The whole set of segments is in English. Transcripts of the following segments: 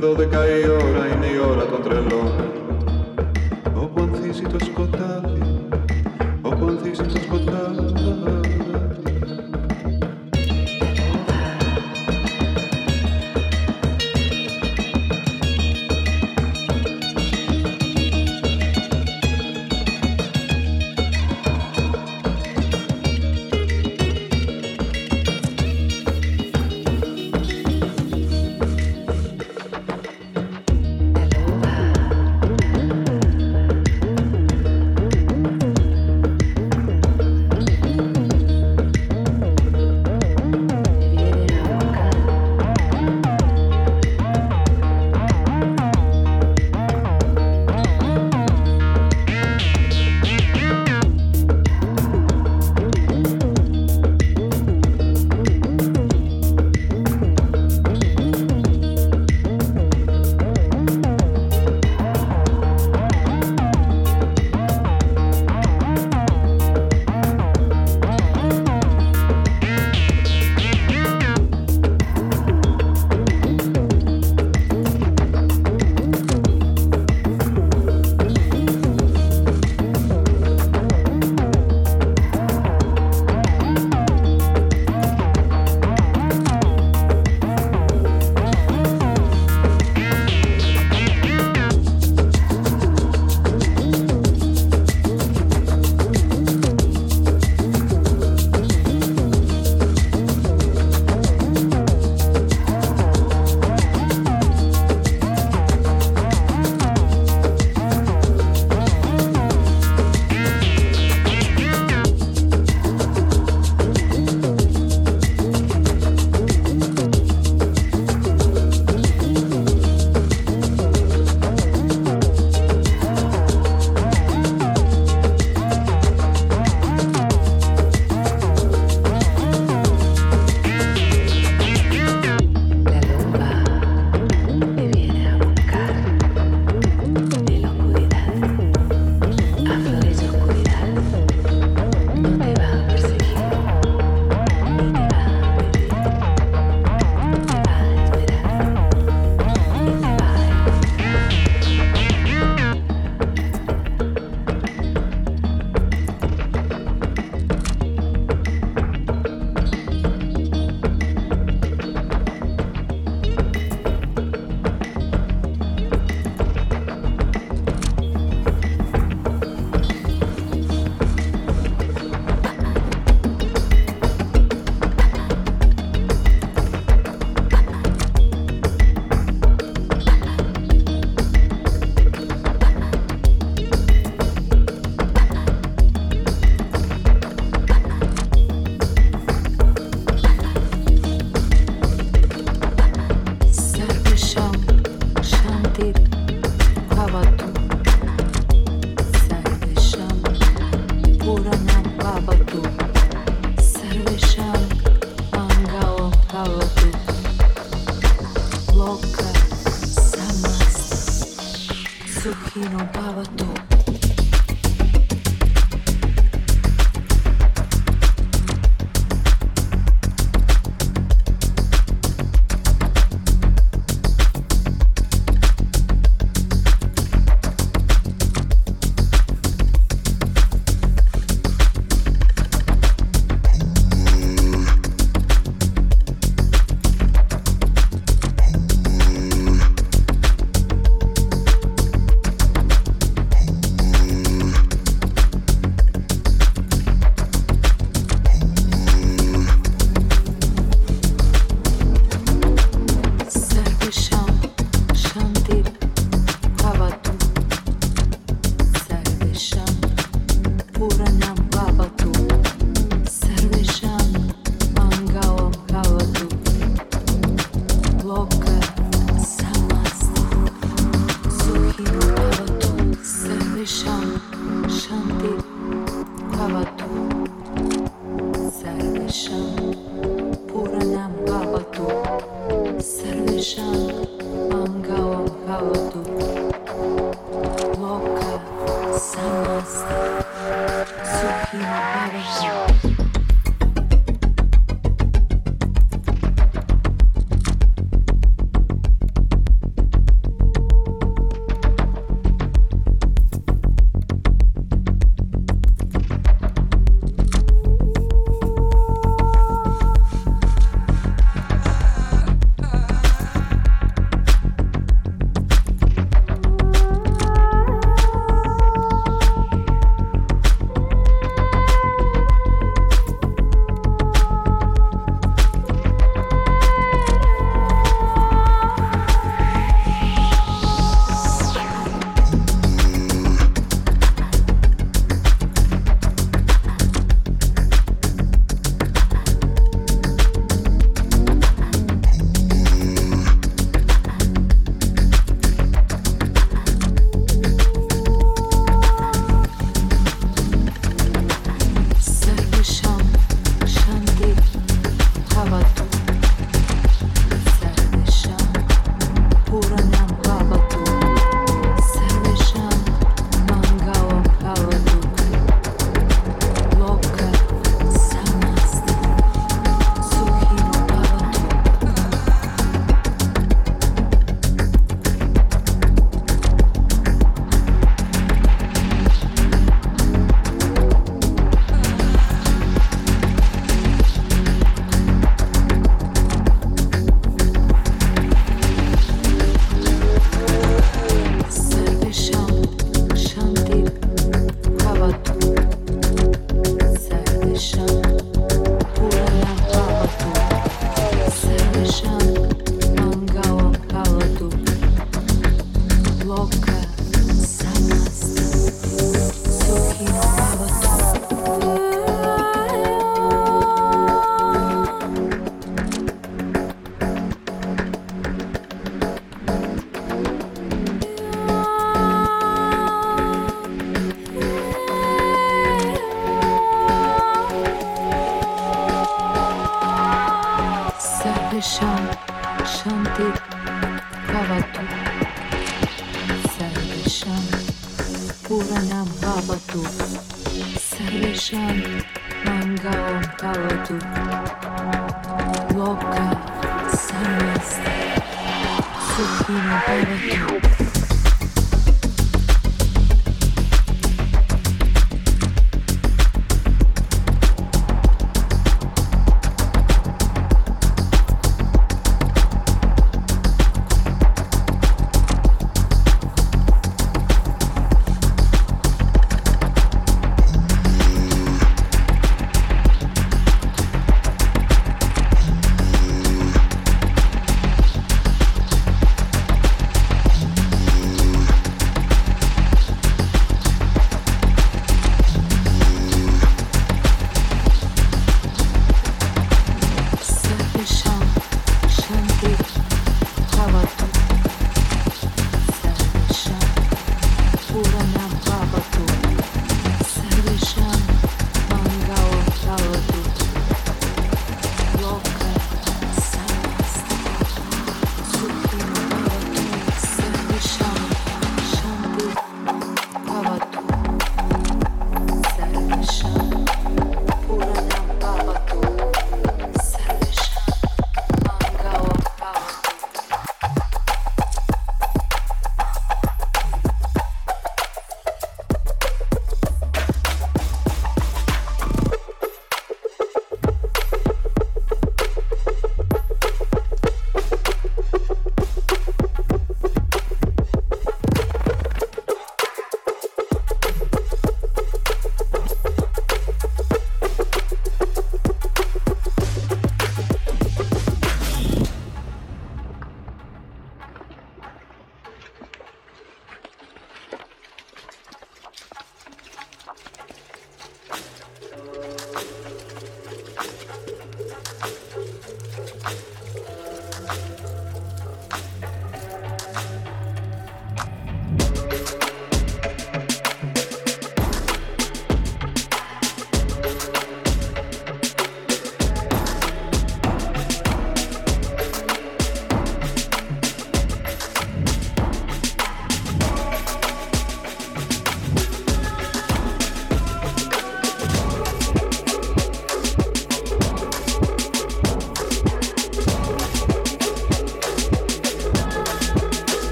δώδεκα η ώρα, είναι η ώρα των τρελών. Όπου ανθίζει το σκοτάδι, όπου ανθίζει το σκοτάδι Sixteen barbecue.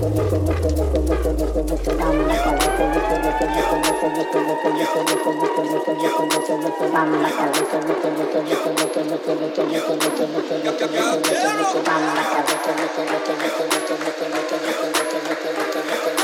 Vamos a la cabeza, vamos a la cabeza, vamos a la cabeza,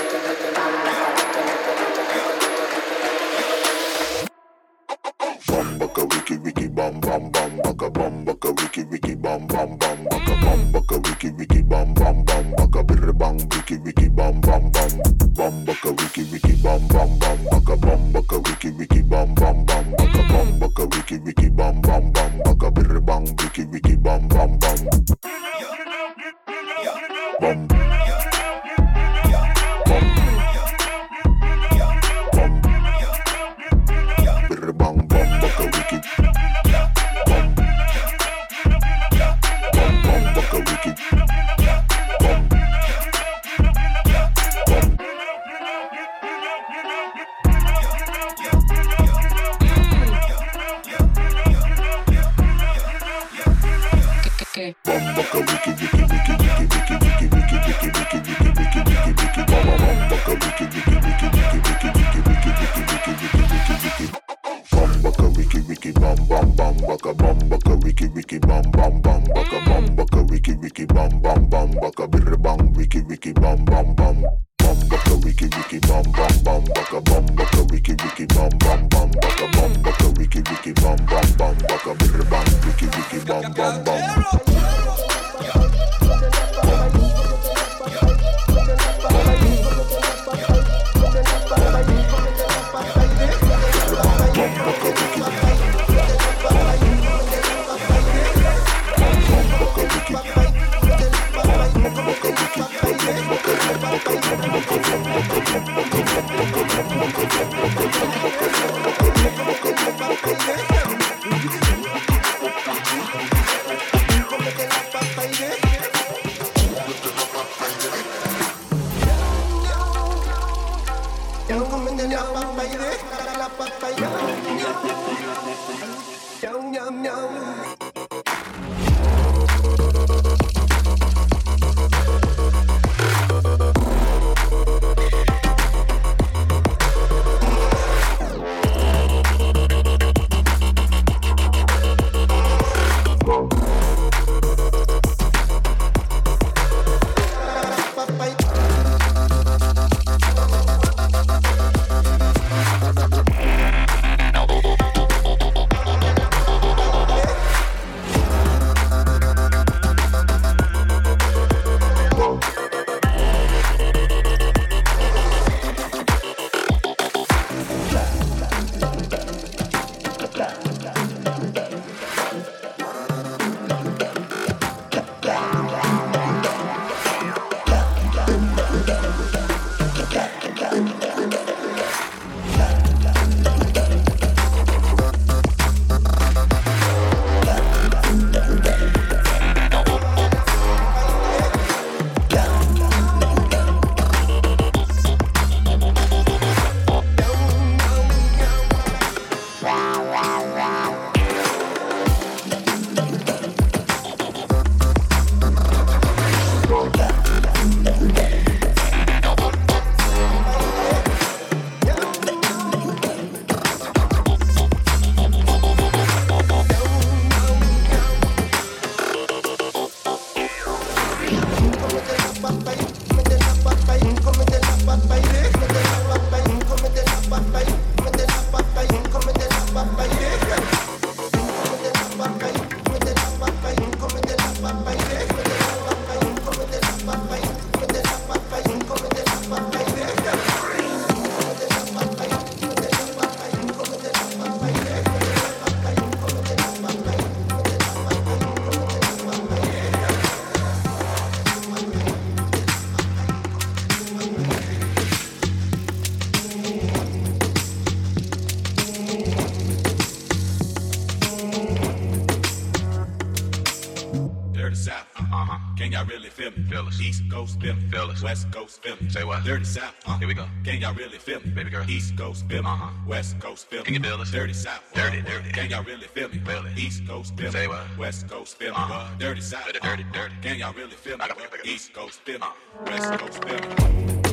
West Coast feeling. Say what? Dirty South. Uh, Here we go. Can y'all really feel me? Baby girl. East Coast feeling. Uh-huh. West Coast feeling. Can you feel us? Dirty South. Dirty, uh, dirty. Can y'all really feel me? It. East Coast feeling. Say what? West Coast feeling. Uh-huh. Dirty South. Dirty, dirty, dirty. Can y'all really feel me? East Coast feeling. Uh. West Coast feeling.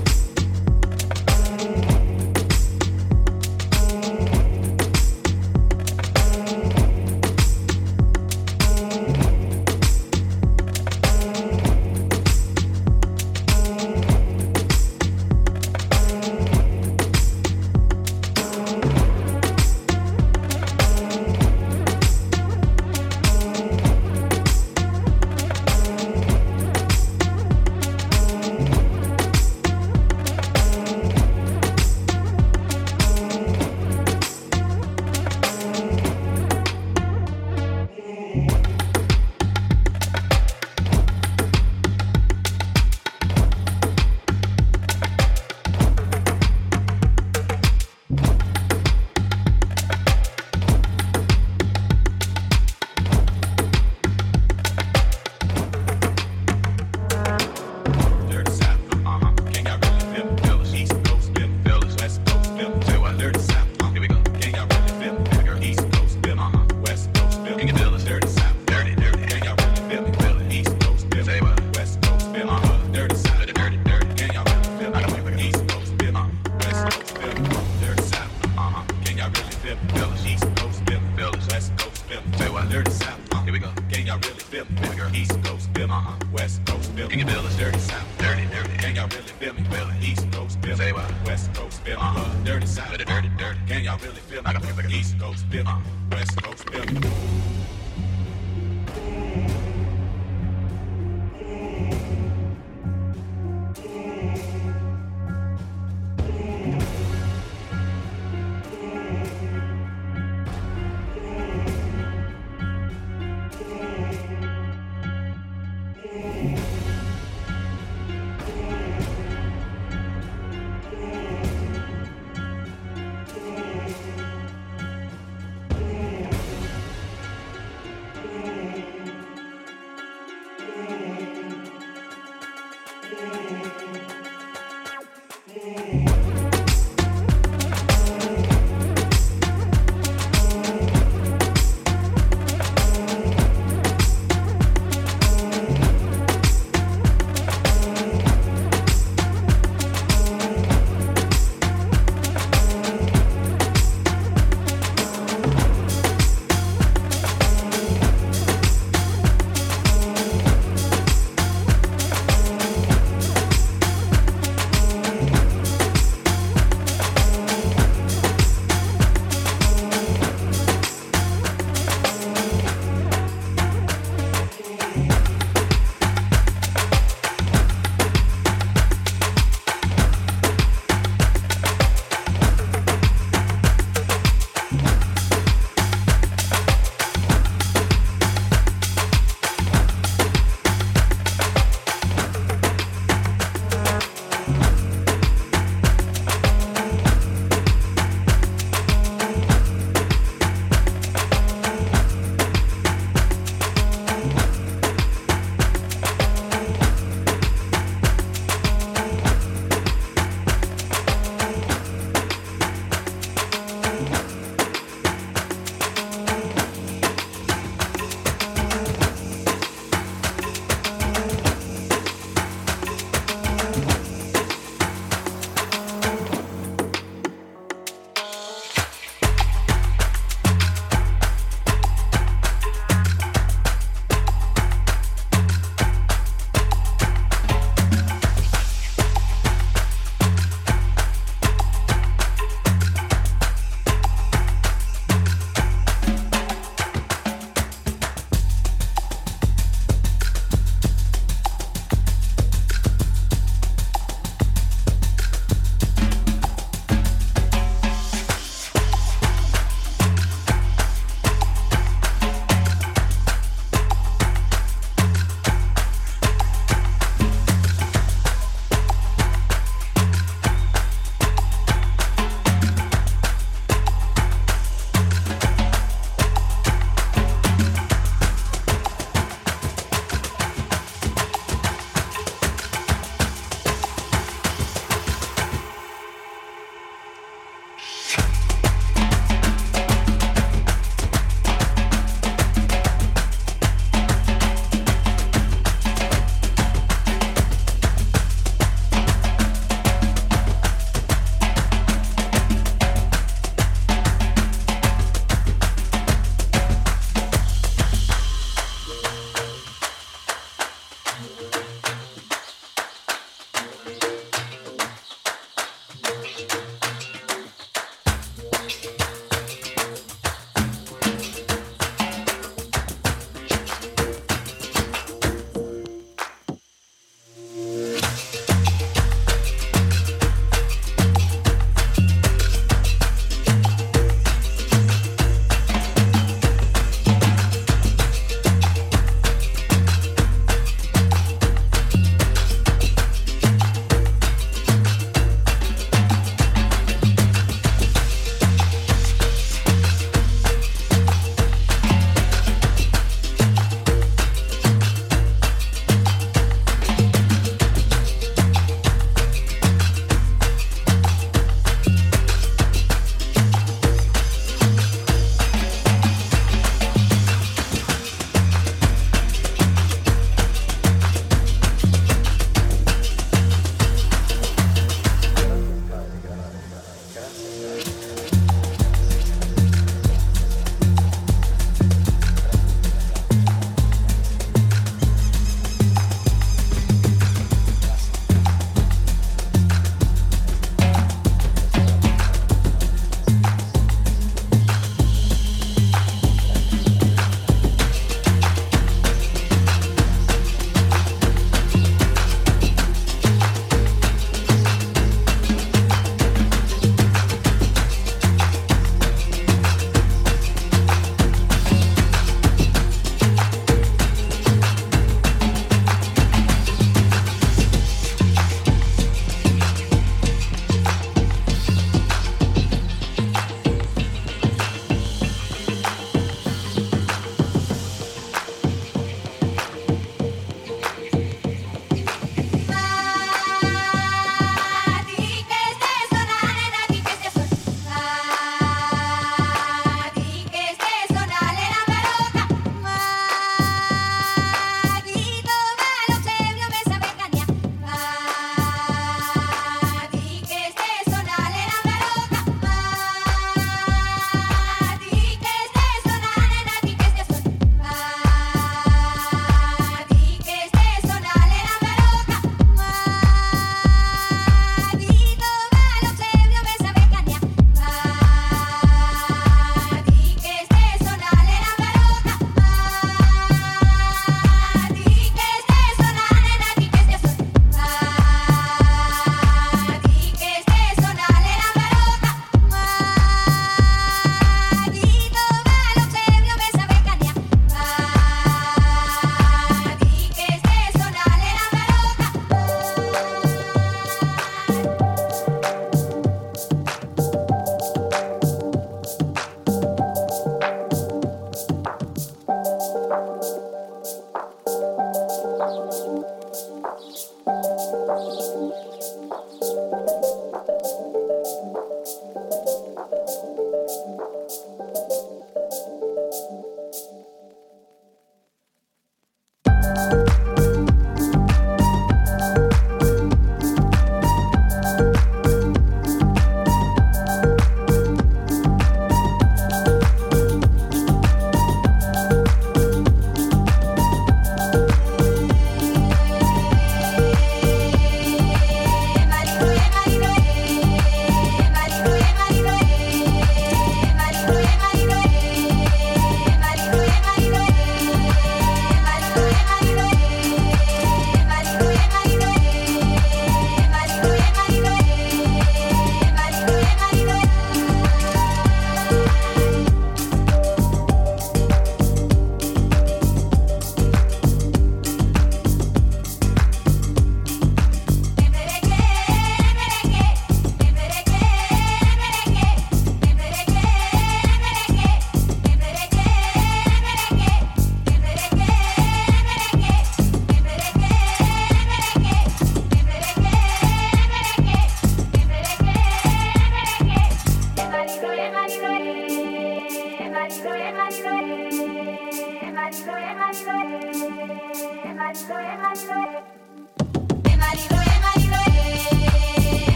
Thank you.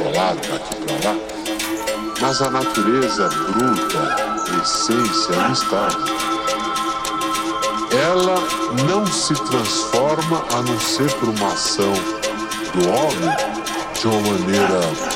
Pedras rolaram para aqui e para lá, mas a natureza bruta, essência, ali estava ela não se transforma a não ser por uma ação do homem de uma maneira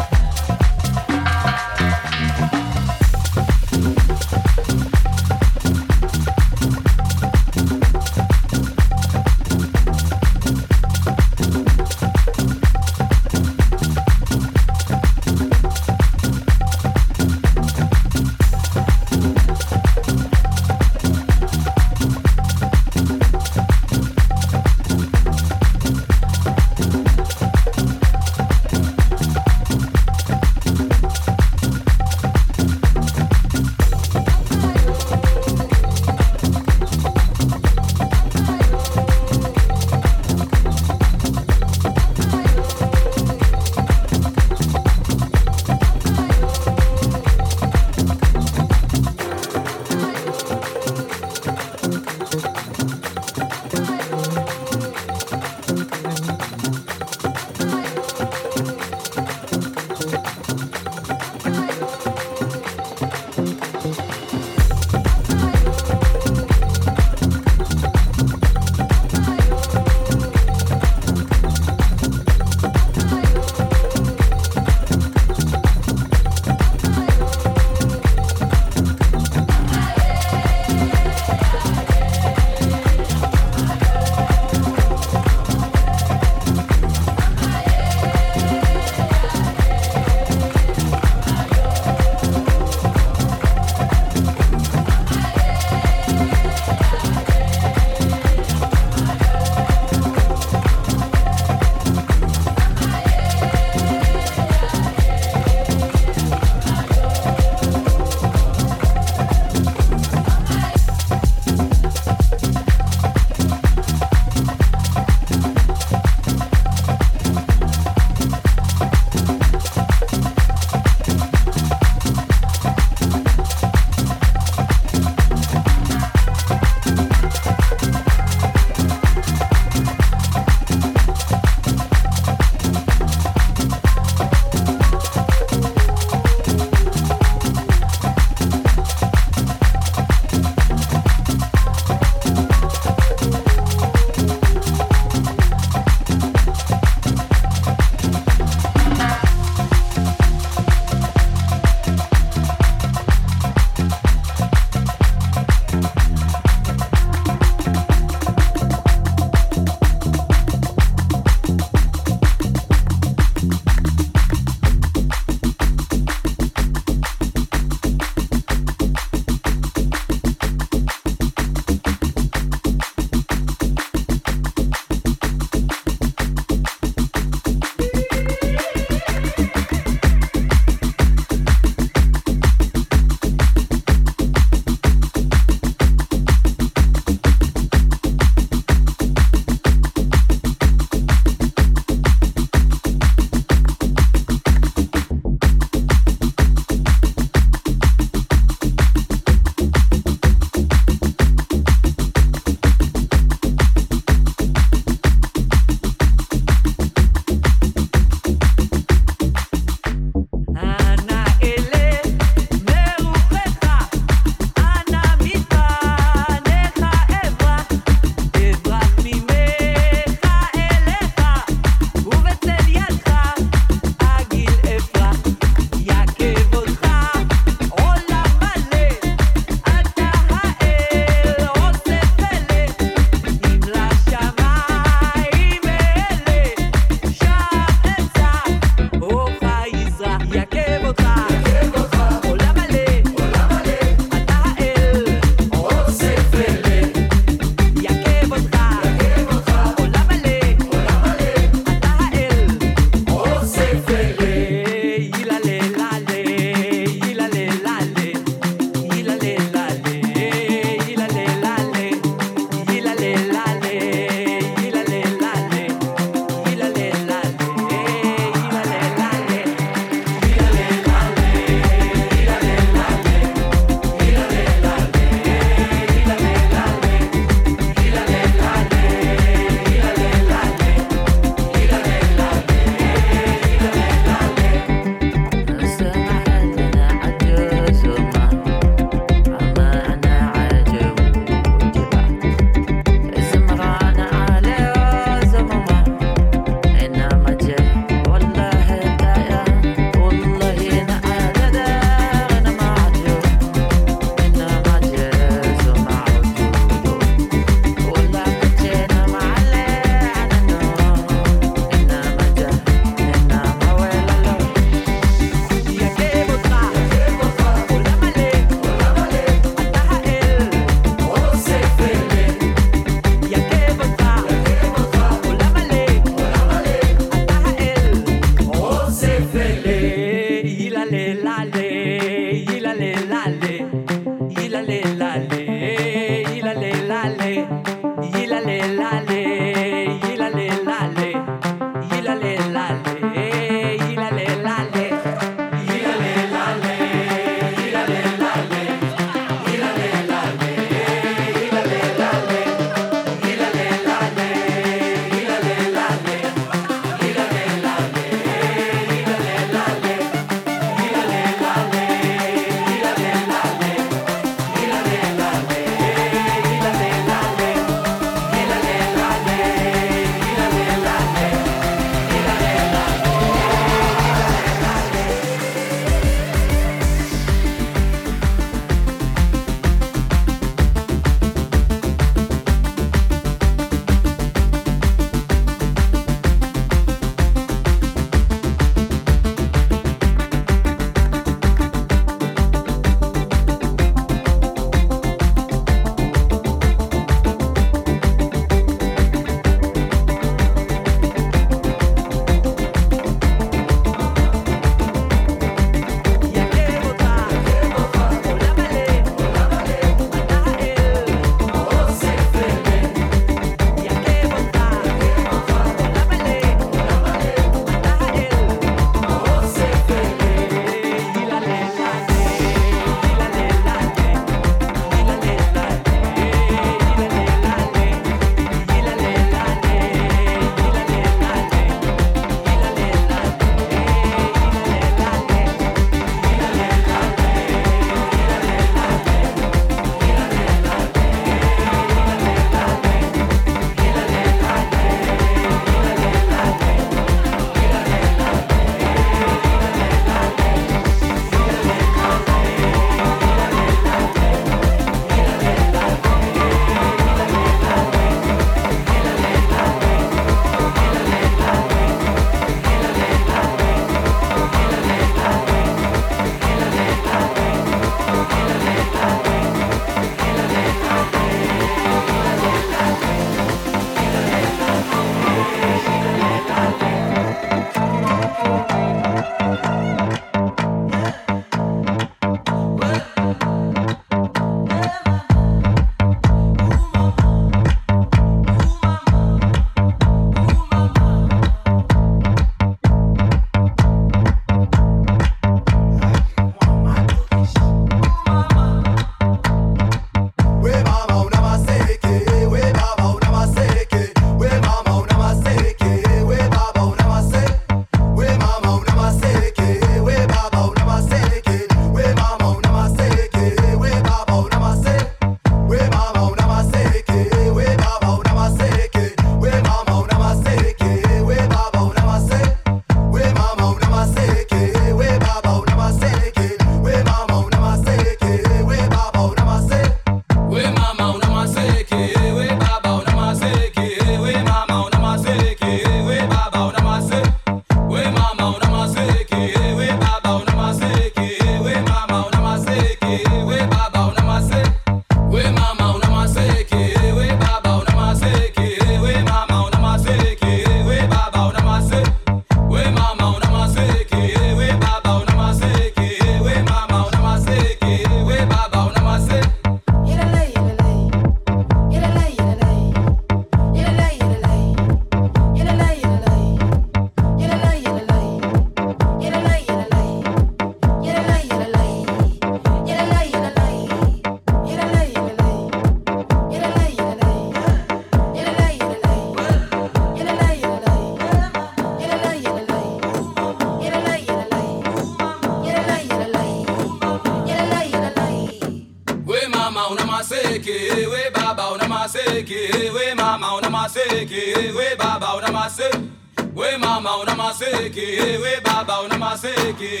maseke, we mama una maseke, we baba una maseke, we mama una maseke, we baba una maseke.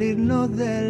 De salirnos de